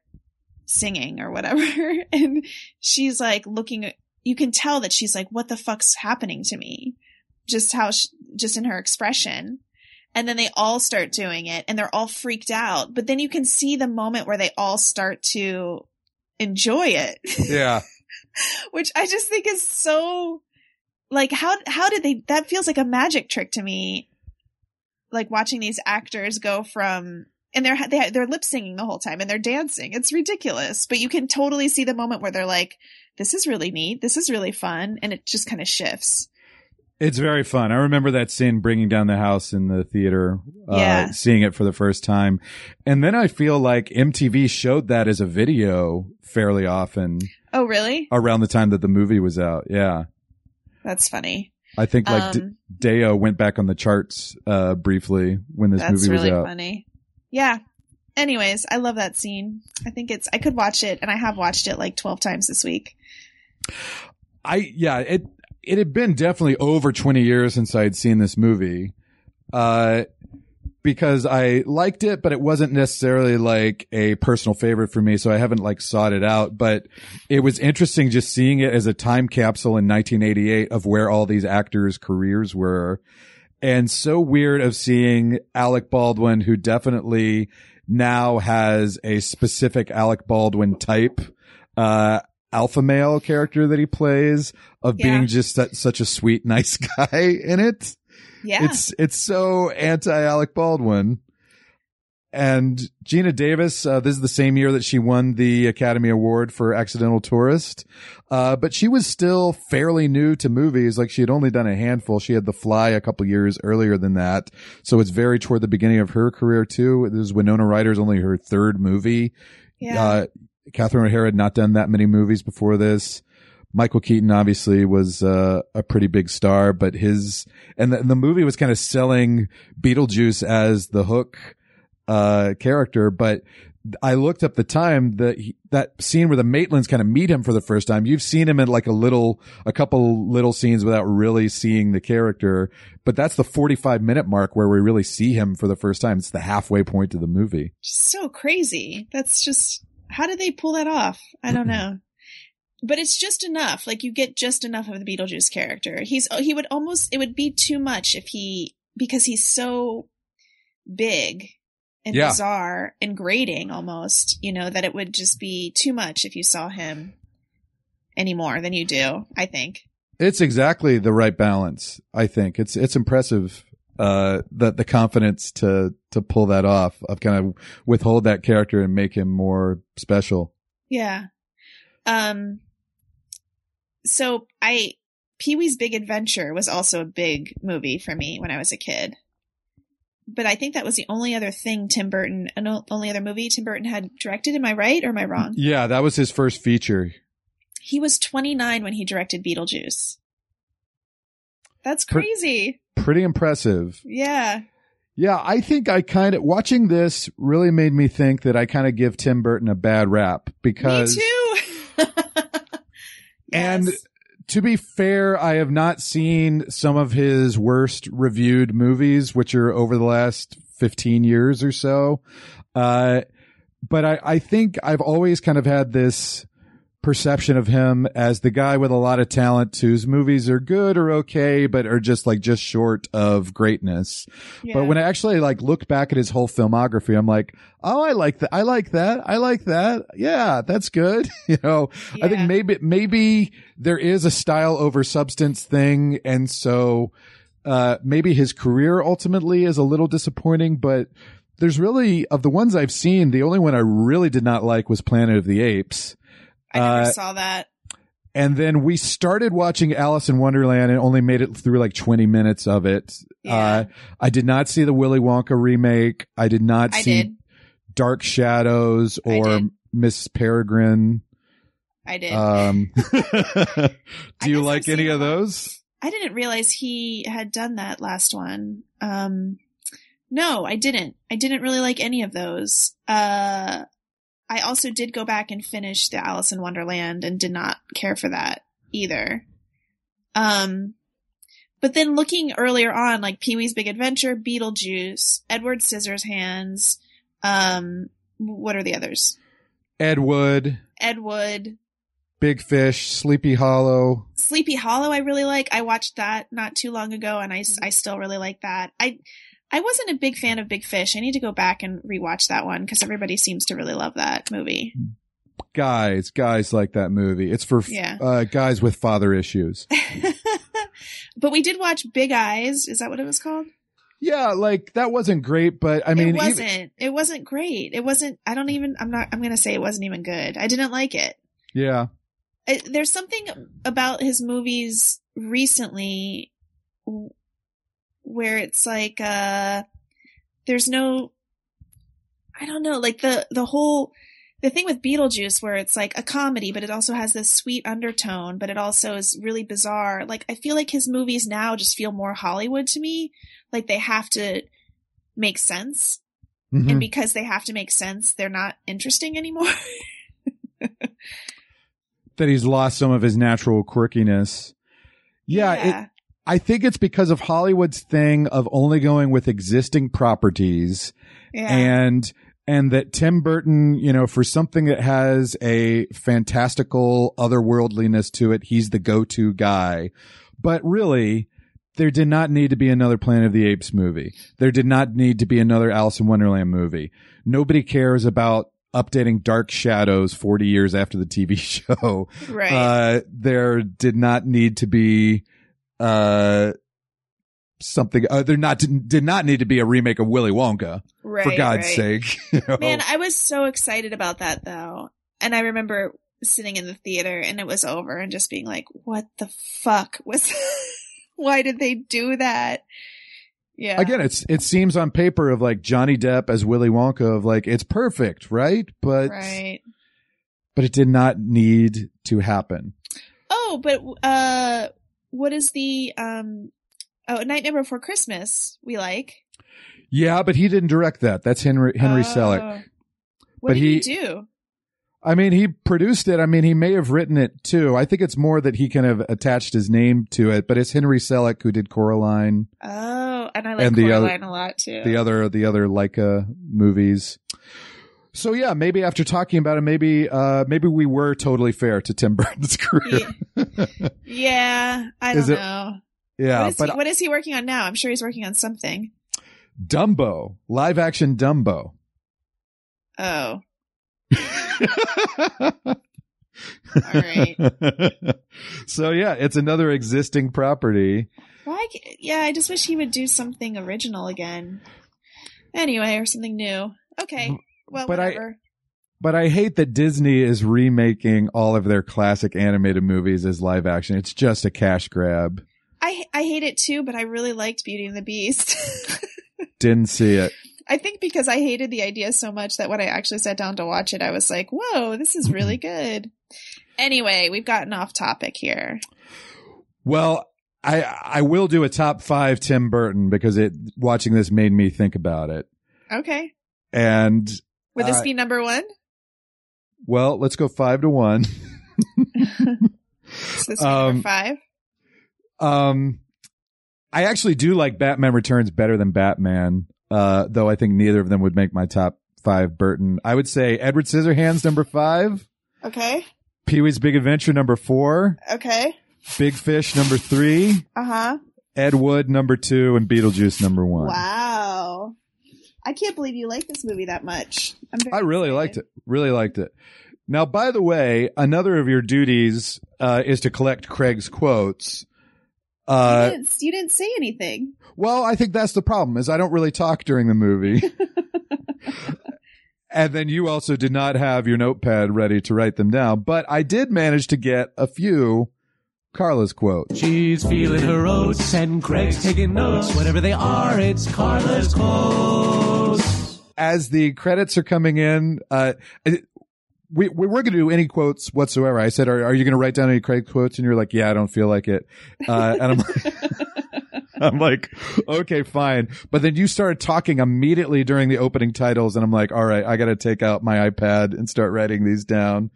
singing or whatever. and she's like looking, you can tell that she's like, what the fuck's happening to me? Just how, she, just in her expression. And then they all start doing it and they're all freaked out. But then you can see the moment where they all start to enjoy it. Yeah. Which I just think is so like how how did they that feels like a magic trick to me like watching these actors go from and they're they, they're lip singing the whole time and they're dancing. It's ridiculous, but you can totally see the moment where they're like, "This is really neat. This is really fun," and it just kind of shifts. It's very fun. I remember that scene bringing down the house in the theater, uh, yeah. seeing it for the first time. And then I feel like MTV showed that as a video fairly often. Oh, really? Around the time that the movie was out. Yeah. That's funny. I think like um, D- Day-O went back on the charts, uh, briefly when this movie was really out. funny yeah. Anyways, I love that scene. I think it's I could watch it and I have watched it like 12 times this week. I yeah, it it had been definitely over 20 years since I had seen this movie. Uh because I liked it, but it wasn't necessarily like a personal favorite for me. So I haven't like sought it out, but it was interesting just seeing it as a time capsule in 1988 of where all these actors' careers were and so weird of seeing Alec Baldwin, who definitely now has a specific Alec Baldwin type, uh, alpha male character that he plays of yeah. being just such a sweet, nice guy in it. Yeah. It's, it's so anti Alec Baldwin. And Geena Davis, uh, this is the same year that she won the Academy Award for Accidental Tourist. Uh, but she was still fairly new to movies. Like she had only done a handful. She had The Fly a couple years earlier than that. So it's very toward the beginning of her career too. This is Winona Ryder's only her third movie. Yeah. Uh, Catherine O'Hara had not done that many movies before this. Michael Keaton obviously was uh, a pretty big star, but his and the, the movie was kind of selling Beetlejuice as the hook uh, character, but I looked up the time that that scene where the Maitlands kind of meet him for the first time. You've seen him in like a little, a couple little scenes without really seeing the character, but that's the 45 minute mark where we really see him for the first time. It's the halfway point of the movie. So crazy. That's just, how did they pull that off? I don't know. But it's just enough. Like you get just enough of the Beetlejuice character. He's, he would almost, it would be too much if he, because he's so big and yeah. bizarre and grating almost, you know, that it would just be too much if you saw him any more than you do, I think. It's exactly the right balance, I think. It's it's impressive uh the the confidence to to pull that off of kind of withhold that character and make him more special. Yeah. Um so I Pee Wee's Big Adventure was also a big movie for me when I was a kid but I think that was the only other thing Tim Burton, only other movie Tim Burton had directed. Am I right or am I wrong? Yeah, that was his first feature. He was 29 when he directed Beetlejuice. That's crazy. Pretty impressive. Yeah. Yeah, I think I kind of watching this really made me think that I kind of give Tim Burton a bad rap because Me too. yes. And to be fair, I have not seen some of his worst reviewed movies, which are over the last 15 years or so. Uh, but I, I think I've always kind of had this perception of him as the guy with a lot of talent whose movies are good or okay, but are just like just short of greatness. Yeah. But when I actually like look back at his whole filmography, I'm like, oh, I like that. I like that. I like that. Yeah, that's good. you know, yeah. I think maybe, maybe there is a style over substance thing. And so, uh, maybe his career ultimately is a little disappointing, but there's really of the ones I've seen, the only one I really did not like was Planet of the Apes. I never Uh, saw that. And then we started watching Alice in Wonderland and only made it through like 20 minutes of it. Yeah. Uh, I did not see the Willy Wonka remake. I did not I see did. Dark Shadows or. Miss Peregrine. I did. Um, do you like any of those? I didn't realize he had done that last one. Um, no, I didn't. I didn't really like any of those. Uh, I also did go back and finish the Alice in Wonderland and did not care for that either. Um, but then looking earlier on, like Pee Wee's Big Adventure, Beetlejuice, Edward Scissorhands, um, what are the others? Ed Wood, Ed Wood, Big Fish, Sleepy Hollow. Sleepy Hollow I really like. I watched that not too long ago and I, I still really like that. I I wasn't a big fan of Big Fish. I need to go back and rewatch that one because everybody seems to really love that movie. Guys, guys like that movie. It's for Yeah. uh, guys with father issues. but we did watch Big Eyes. Is that what it was called? Yeah, like that wasn't great, but I mean, it wasn't. it wasn't great. It wasn't. I don't even. I'm not. I'm gonna say it wasn't even good. I didn't like it. yeah, I, there's something about his movies recently where it's like uh there's no I don't know like the the whole the thing with Beetlejuice where it's like a comedy but it also has this sweet undertone but it also is really bizarre. Like I feel like his movies now just feel more Hollywood to me. Like they have to make sense. Mhm. and because they have to make sense they're not interesting anymore. That he's lost some of his natural quirkiness. Yeah, It, I think it's because of Hollywood's thing of only going with existing properties yeah and and that Tim Burton, you know, for something that has a fantastical otherworldliness to it, he's the go-to guy. But really, there did not need to be another Planet of the Apes movie. There did not need to be another Alice in Wonderland movie. Nobody cares about updating Dark Shadows 40 years after the TV show. right Uh, there did not need to be, uh, something, uh, there not, did not need to be a remake of Willy Wonka, right for God's right. sake. you know? Man, I was so excited about that though. And I remember sitting in the theater and it was over and just being like, what the fuck was, why did they do that? Yeah. Again, it's, it seems on paper of like Johnny Depp as Willy Wonka of like, it's perfect, right? But, right. but it did not need to happen. Oh, but, uh, what is the, um, oh, Nightmare Before Christmas we like? Yeah, but he didn't direct that. That's Henry, Henry Oh. Selick. What But did he- he do? I mean, he produced it. I mean, he may have written it too. I think it's more that he kind of attached his name to it, but it's Henry Selick who did Coraline, Oh, and I like And the other- Coraline a lot too. the other, the other Laika movies. So yeah, maybe after talking about it, maybe, uh, maybe we were totally fair to Tim Burton's career. yeah. I don't it- know. Yeah, what, is but he, what is he working on now? I'm sure he's working on something. Dumbo, live action Dumbo. Oh, all right. so yeah, it's another existing property. Why? Yeah, I just wish he would do something original again. Anyway, or something new. Okay. Well, But I- But I hate that Disney is remaking all of their classic animated movies as live action. It's just a cash grab. I I hate it too, but I really liked Beauty and the Beast. Didn't see it. I think because I hated the idea so much that when I actually sat down to watch it, I was like, "Whoa, this is really good." Anyway, we've gotten off topic here. Well, I I will do a top five Tim Burton because it watching this made me think about it. Okay. And Would this Uh, be number one? well, let's go five to one. Is this um, number five? Um, I actually do like Batman Returns better than Batman. Uh, though I think neither of them would make my top five Burton. I would say Edward Scissorhands number five, Okay. Pee Wee's Big Adventure number four, Okay. Big Fish number three, Uh huh. Ed Wood number two, and Beetlejuice number one. Wow. I can't believe you like this movie that much. I really excited. liked it. Really liked it. Now, by the way, another of your duties uh, is to collect Craig's quotes. You, Uh, didn't, you didn't say anything. well, I think that's the problem is I don't really talk during the movie. and then you also did not have your notepad ready to write them down, but I did manage to get a few Carla's quote. She's feeling her oats and Craig's taking notes. Whatever they are, it's Carla's quotes. As the credits are coming in, uh, we, we weren't going to do any quotes whatsoever. I said, are, are you going to write down any Craig quotes? And you're like, yeah, I don't feel like it. Uh, and I'm like, I'm like, okay, fine. But then you started talking immediately during the opening titles. And I'm like, all right, I got to take out my iPad and start writing these down.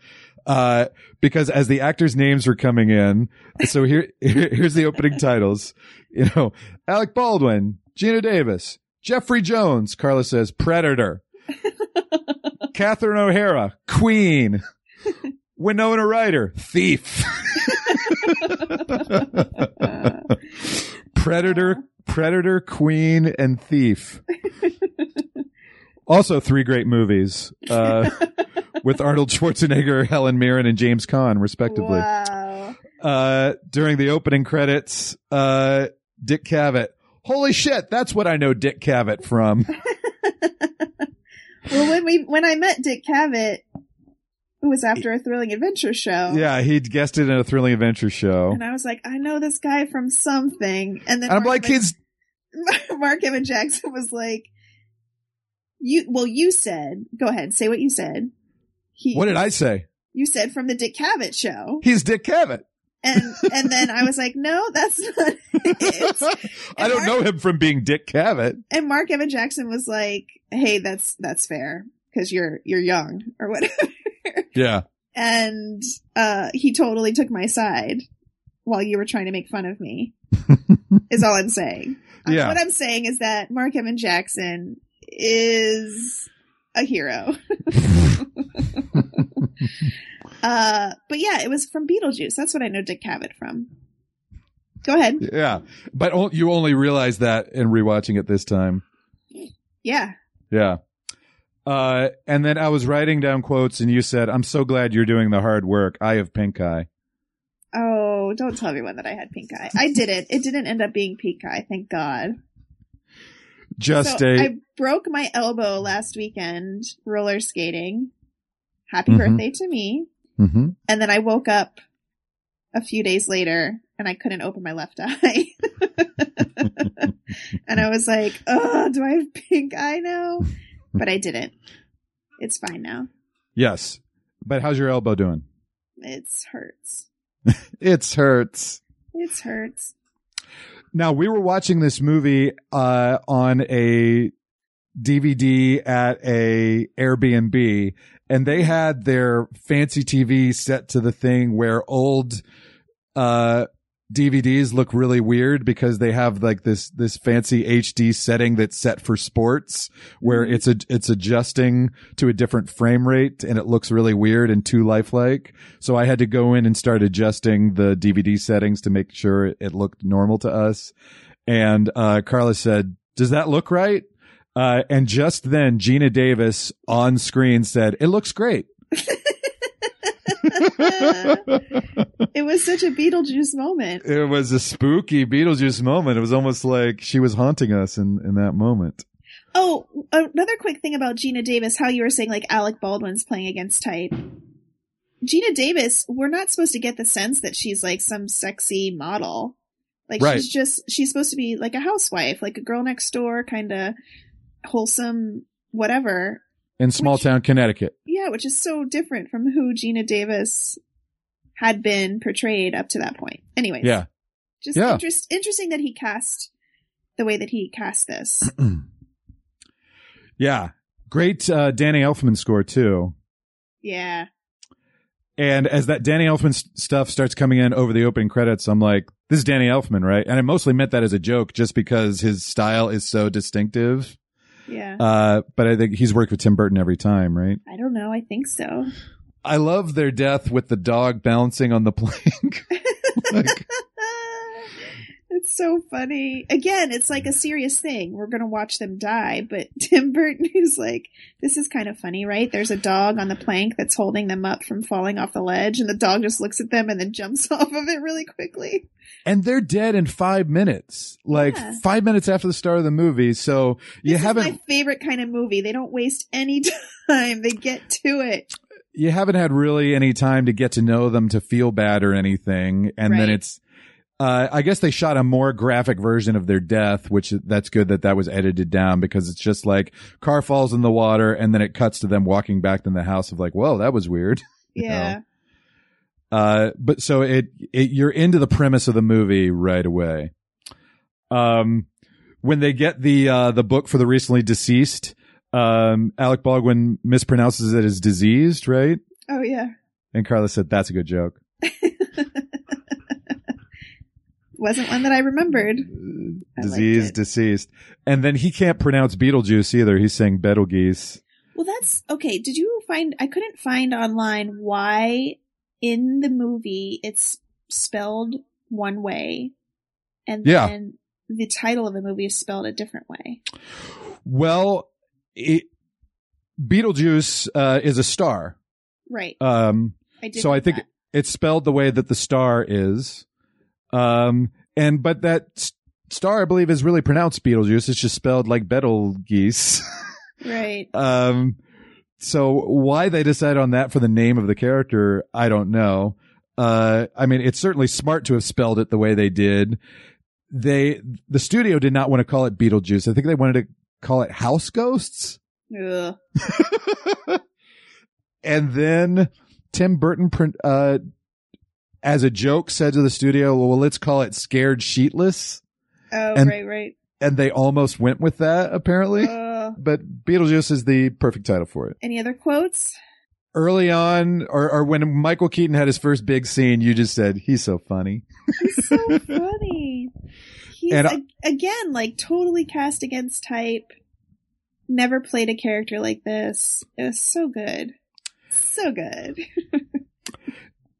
Uh, because as the actors' names were coming in, so here, here's the opening titles. You know, Alec Baldwin, Geena Davis, Jeffrey Jones, Carla says, Predator. Catherine O'Hara, Queen. Winona Ryder, Thief. Predator, Predator, Queen, and Thief. Also, three great movies uh, with Arnold Schwarzenegger, Helen Mirren, and James Caan, respectively. Wow. Uh, during the opening credits, uh, Dick Cavett. Holy shit, that's what I know Dick Cavett from. Well, when we when I met Dick Cavett, it was after a thrilling adventure show. Yeah, he'd guested in a thrilling adventure show. And I was like, I know this guy from something. And then And I'm like, Evan- he's Mark Evan Jackson was like, you, well, you said, go ahead, say what you said. He, what did I say? You said from the Dick Cavett show. He's Dick Cavett. And, and then I was like, no, that's not it. I don't know him from being Dick Cavett. And Mark Evan Jackson was like, hey, that's, that's fair. Cause you're, you're young or whatever. Yeah. and, uh, he totally took my side while you were trying to make fun of me. is all I'm saying. Yeah. What I'm saying is that Mark Evan Jackson is a hero. uh, but yeah, it was from Beetlejuice. That's what I know Dick Cavett from. Go ahead. Yeah. But you only realize that in rewatching it this time. Yeah. Yeah. Uh, and then I was writing down quotes and you said, I'm so glad you're doing the hard work. I have pink eye. Oh, don't tell everyone that I had pink eye. I didn't. It didn't end up being pink eye. Thank God. Just so a, I broke my elbow last weekend roller skating. Happy Mhm. birthday to me. Mhm. And then I woke up a few days later and I couldn't open my left eye. and I was like, oh, do I have pink eye now? But I didn't. It's fine now. yes. But how's your elbow doing? It's hurts. It's hurts. It's hurts. Now we were watching this movie uh, on a DVD at a Airbnb, and they had their fancy TV set to the thing where old uh, DVDs look really weird because they have like this this fancy HD setting that's set for sports, where it's a it's adjusting to a different frame rate and it looks really weird and too lifelike. So I had to go in and start adjusting the DVD settings to make sure it, it looked normal to us. And uh, Carla said, "Does that look right?" Uh, and just then, Geena Davis on screen said, "It looks great." it was such a Beetlejuice moment. It was a spooky Beetlejuice moment. It was almost like she was haunting us in, in that moment. Oh, another quick thing about Geena Davis, how you were saying like Alec Baldwin's playing against type. Geena Davis, we're not supposed to get the sense that she's like some sexy model. Like Right. she's just she's supposed to be like a housewife, like a girl next door, kind of wholesome, whatever. In small Which- town Connecticut. Yeah, which is so different from who Geena Davis had been portrayed up to that point. Anyways, Yeah. just Yeah. interest, interesting that he cast the way that he cast this. Yeah. Great uh, Danny Elfman score, too. yeah. And as that Danny Elfman s- stuff starts coming in over the opening credits, I'm like, this is Danny Elfman, right? And I mostly meant that as a joke just because his style is so distinctive. Yeah. Uh, but I think he's worked with Tim Burton every time, right? I don't know. I think so. I love their death with the dog balancing on the plank. like, it's so funny. Again, it's like a serious thing. We're gonna watch them die, but Tim Burton is like, this is kind of funny, right? There's a dog on the plank that's holding them up from falling off the ledge, and the dog just looks at them and then jumps off of it really quickly. and they're dead in five minutes, like Yeah. five minutes after the start of the movie. So you This haven't my favorite kind of movie. They don't waste any time. They get to it. you haven't had really any time to get to know them to feel bad or anything, and then it's. Uh, I guess they shot a more graphic version of their death, which that's good that that was edited down because it's just like car falls in the water and then it cuts to them walking back to the house of like, whoa, that was weird. You know? Yeah. Uh, but so it, it, you're into the premise of the movie right away. Um, when they get the, uh, the book for the recently deceased, um, Alec Baldwin mispronounces it as diseased, right? Oh yeah. And Carla said, that's a good joke. Wasn't one that I remembered. I liked deceased. And then he can't pronounce Beetlejuice either. He's saying Betelgeuse. Well, that's okay. Did you find? I couldn't find online why in the movie it's spelled one way, and Yeah. then the title of the movie is spelled a different way. Well, it, Beetlejuice, uh, is a star. Right. Um, I so I think that. it's spelled the way that the star is. Um, and, but that star, I believe, is really pronounced Beetlejuice. It's just spelled like Betelgeuse. right. um, so why they decide on that for the name of the character, I don't know. Uh, I mean, it's certainly smart to have spelled it the way they did. They, the studio did not want to call it Beetlejuice. I think they wanted to call it House Ghosts. Ugh. and then Tim Burton, uh, as a joke, said to the studio, "Well, let's call it Scared Sheetless," Oh, And- right, right. and they almost went with that, apparently. Uh, But Beetlejuice is the perfect title for it. any other quotes? Early on, or, or when Michael Keaton had his first big scene, you just said, "He's so funny." He's so funny. He's And I- again like totally cast against type. Never played a character like this. It was so good, so good.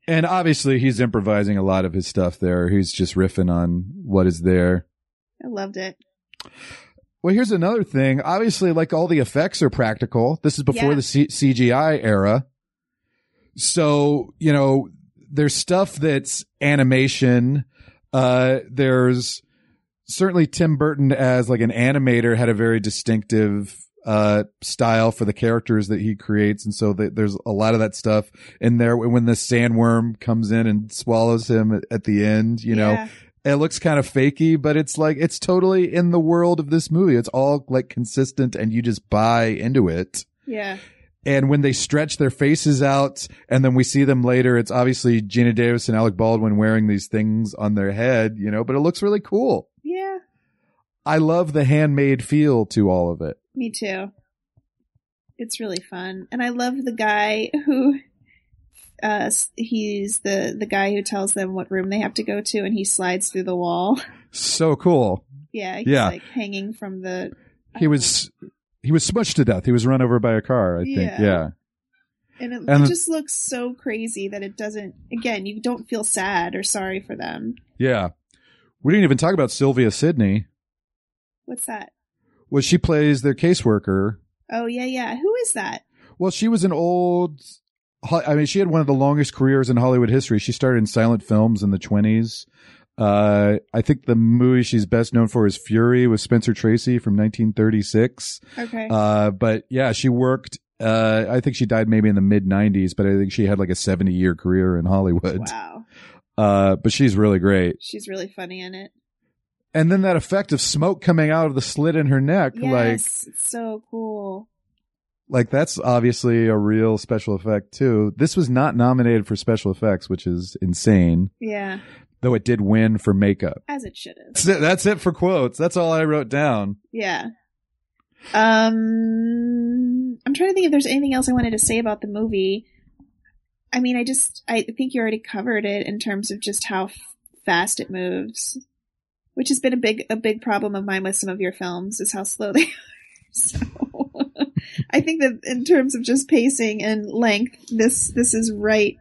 And obviously, he's improvising a lot of his stuff there. He's just riffing on what is there. I loved it. Well, here's another thing. Obviously, like all the effects are practical. This is before Yeah. the C- CGI era. So, you know, there's stuff that's animation. Uh, there's certainly Tim Burton as like an animator had a very distinctive, uh, style for the characters that he creates. And so th- there's a lot of that stuff in there when the sandworm comes in and swallows him at, at the end, you know, Yeah. it looks kind of fakey, but it's like it's totally in the world of this movie. It's all like consistent and you just buy into it. Yeah. And when they stretch their faces out and then we see them later, it's obviously Geena Davis and Alec Baldwin wearing these things on their head, you know, but it looks really cool. Yeah. I love the handmade feel to all of it. Me too. It's really fun. And I love the guy who uh he's the the guy who tells them what room they have to go to and he slides through the wall. So cool. Yeah, he's Yeah. like hanging from the He was, he was smushed to death. He was run over by a car, I think. Yeah. Yeah. and it, and- it just looks so crazy that it doesn't again, you don't feel sad or sorry for them. Yeah. We didn't even talk about Sylvia Sidney. What's that? Well, she plays their caseworker Oh yeah, yeah. Who is that? Well, she was an old. I mean, she had one of the longest careers in Hollywood history. She started in silent films in the twenties. Uh, I think the movie she's best known for is Fury with Spencer Tracy from 1936. Okay. Uh, but yeah, she worked. Uh, I think she died maybe in the mid 90s, but I think she had like a 70 year career in Hollywood. wow. Uh, but she's really great. She's really funny in it. And then that effect of smoke coming out of the slit in her neck, like, Yes, it's so cool. like that's obviously a real special effect too. This was not nominated for special effects, which is insane, Yeah, though it did win for makeup. as it should have. That's it, that's it for quotes. That's all I wrote down. Yeah. Um, I'm trying to think if there's anything else I wanted to say about the movie. I mean, I just, I think you already covered it in terms of just how f- fast it moves, which has been a big, a big problem of mine with some of your films is how slow they are. So, I think that in terms of just pacing and length, this, this is right,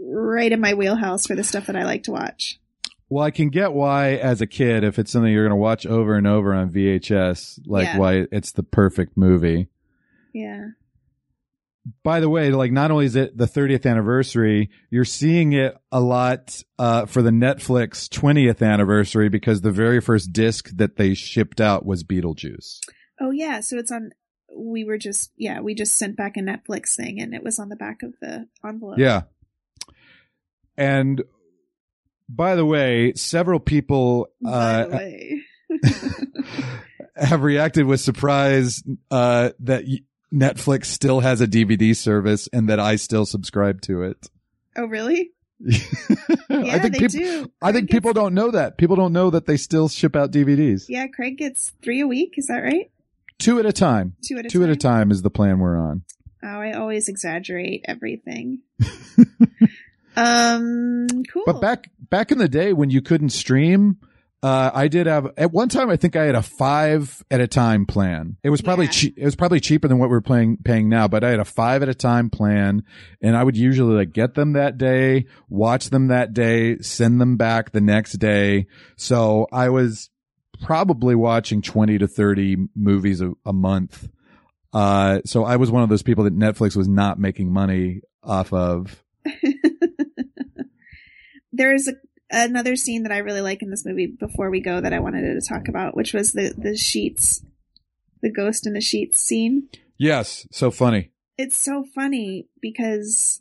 right in my wheelhouse for the stuff that I like to watch. Well, I can get why, as a kid, if it's something you're going to watch over and over on VHS, like Yeah. why it's the perfect movie. Yeah. By the way, like not only is it the 30th anniversary, you're seeing it a lot uh, for the Netflix 20th anniversary because the very first disc that they shipped out was Beetlejuice. Oh yeah, so it's on. We were just yeah, we just sent back a Netflix thing, and it was on the back of the envelope. Yeah. And by the way, several people uh, way. have reacted with surprise uh, that Netflix still has a DVD service and that I still subscribe to it. oh really? yeah, I think they people. do. I think people gets- don't know that. People don't know that they still ship out DVDs. Yeah, Craig gets three a week. Is that right? Two at a time. Two at a Two time. at a time is the plan we're on. Oh, I always exaggerate everything. um, cool. But back back in the day when you couldn't stream, uh, I did have at one time. I think I had a five at a time plan. It was probably Yeah. che- it was probably cheaper than what we're playing paying now. But I had a five at a time plan, and I would usually like get them that day, watch them that day, send them back the next day. So I was probably watching twenty to thirty movies a, a month. Uh, so I was one of those people that Netflix was not making money off of. There's a, another scene that I really like in this movie before we go that I wanted to talk about, which was the the sheets, the ghost in the sheets scene. Yes, so funny. It's so funny because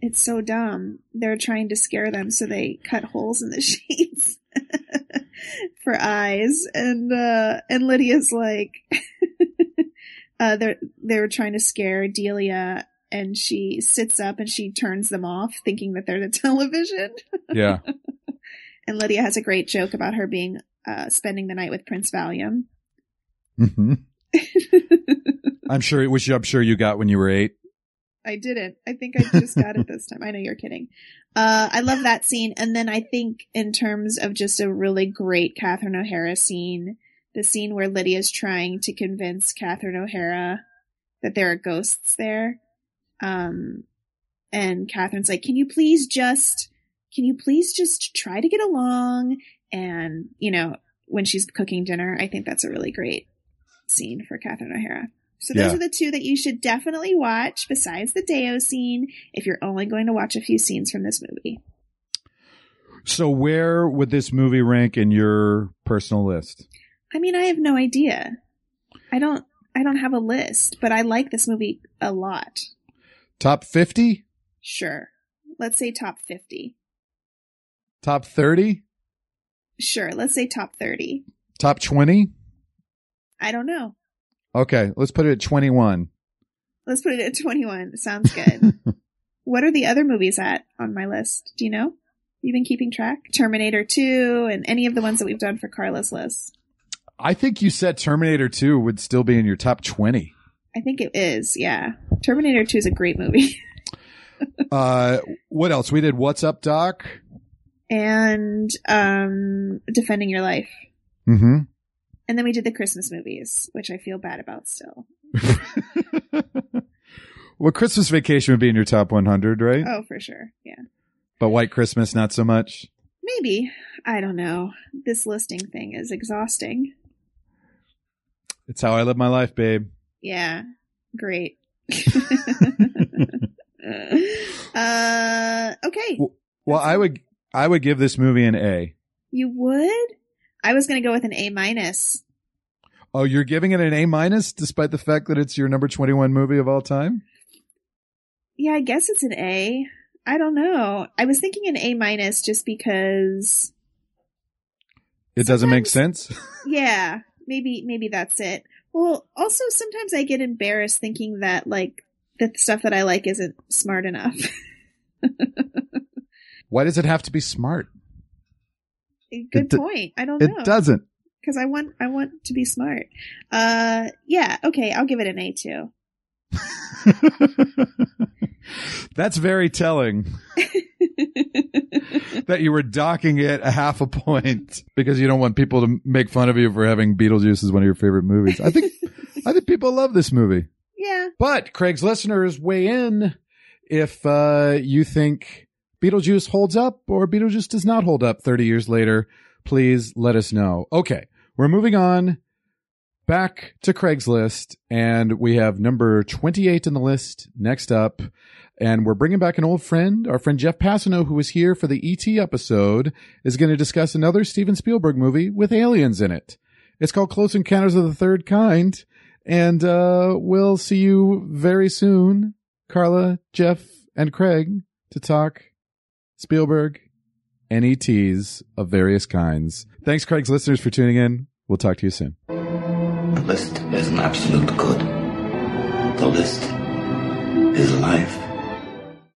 it's so dumb. They're trying to scare them, so they cut holes in the sheets for eyes, and uh, and Lydia's like, uh, they're they were trying to scare Delia, and she sits up and she turns them off, thinking that they're the television. Yeah. And Lydia has a great joke about her being uh, spending the night with Prince Valium. hmm I'm sure, which I'm sure you got when you were eight. I didn't. I think I just got it this time. I know you're kidding. Uh, I love that scene. And then I think in terms of just a really great Catherine O'Hara scene, the scene where Lydia's trying to convince Catherine O'Hara that there are ghosts there. Um, and Catherine's like, can you please just, can you please just try to get along? And, you know, when she's cooking dinner, I think that's a really great scene for Catherine O'Hara. So those Yeah. are the two that you should definitely watch besides the Day-O scene if you're only going to watch a few scenes from this movie. So where would this movie rank in your personal list? I mean, I have no idea. I don't I don't have a list, but I like this movie a lot. Top 50? Sure. Let's say top 50. Top 30? Sure, let's say top 30. Top 20? I don't know. Okay, let's put it at 21. Let's put it at 21. Sounds good. what are the other movies at on my list? Do you know? You've been keeping track? Terminator 2 and any of the ones that we've done for Carla's list. I think you said Terminator 2 would still be in your top 20. I think it is, yeah. Terminator 2 is a great movie. Uh, what else? We did What's Up, Doc? And um Defending Your Life. Mm-hmm. And then we did the Christmas movies, which I feel bad about still. well, Christmas Vacation would be in your top 100, right? Oh, for sure. Yeah. But White Christmas, not so much. Maybe. I don't know. This listing thing is exhausting. It's how I live my life, babe. Yeah. Great. uh okay. Well, I would, I would give this movie an A. You would? I was going to go with an A minus. Oh, you're giving it an A minus despite the fact that it's your number 21 movie of all time? Yeah, I guess it's an A. I don't know. I was thinking an A minus just because It doesn't make sense. yeah, maybe maybe that's it. Well, also sometimes I get embarrassed thinking that like the stuff that I like isn't smart enough. Why does it have to be smart? Good point. I don't It know It doesn't. because I want I want to be smart. Uh, yeah. Okay, I'll give it an A too. That's very telling that you were docking it a half a point because you don't want people to make fun of you for having Beetlejuice as one of your favorite movies. I think, I think people love this movie. yeah. But Craig's listeners weigh in if uh, you think Beetlejuice holds up or Beetlejuice does not hold up 30 years later, please let us know. Okay, we're moving on back to Craigslist and we have number 28 in the list next up. And we're bringing back an old friend. Our friend Jeff Passano, who was here for the ET episode, is going to discuss another Steven Spielberg movie with aliens in it. It's called Close Encounters of the Third Kind. And, uh, we'll see you very soon, Carla, Jeff, and Craig to talk Spielberg and ETs of various kinds. Thanks, Craig's listeners, for tuning in. We'll talk to you soon. The list is an absolute good. The list is life.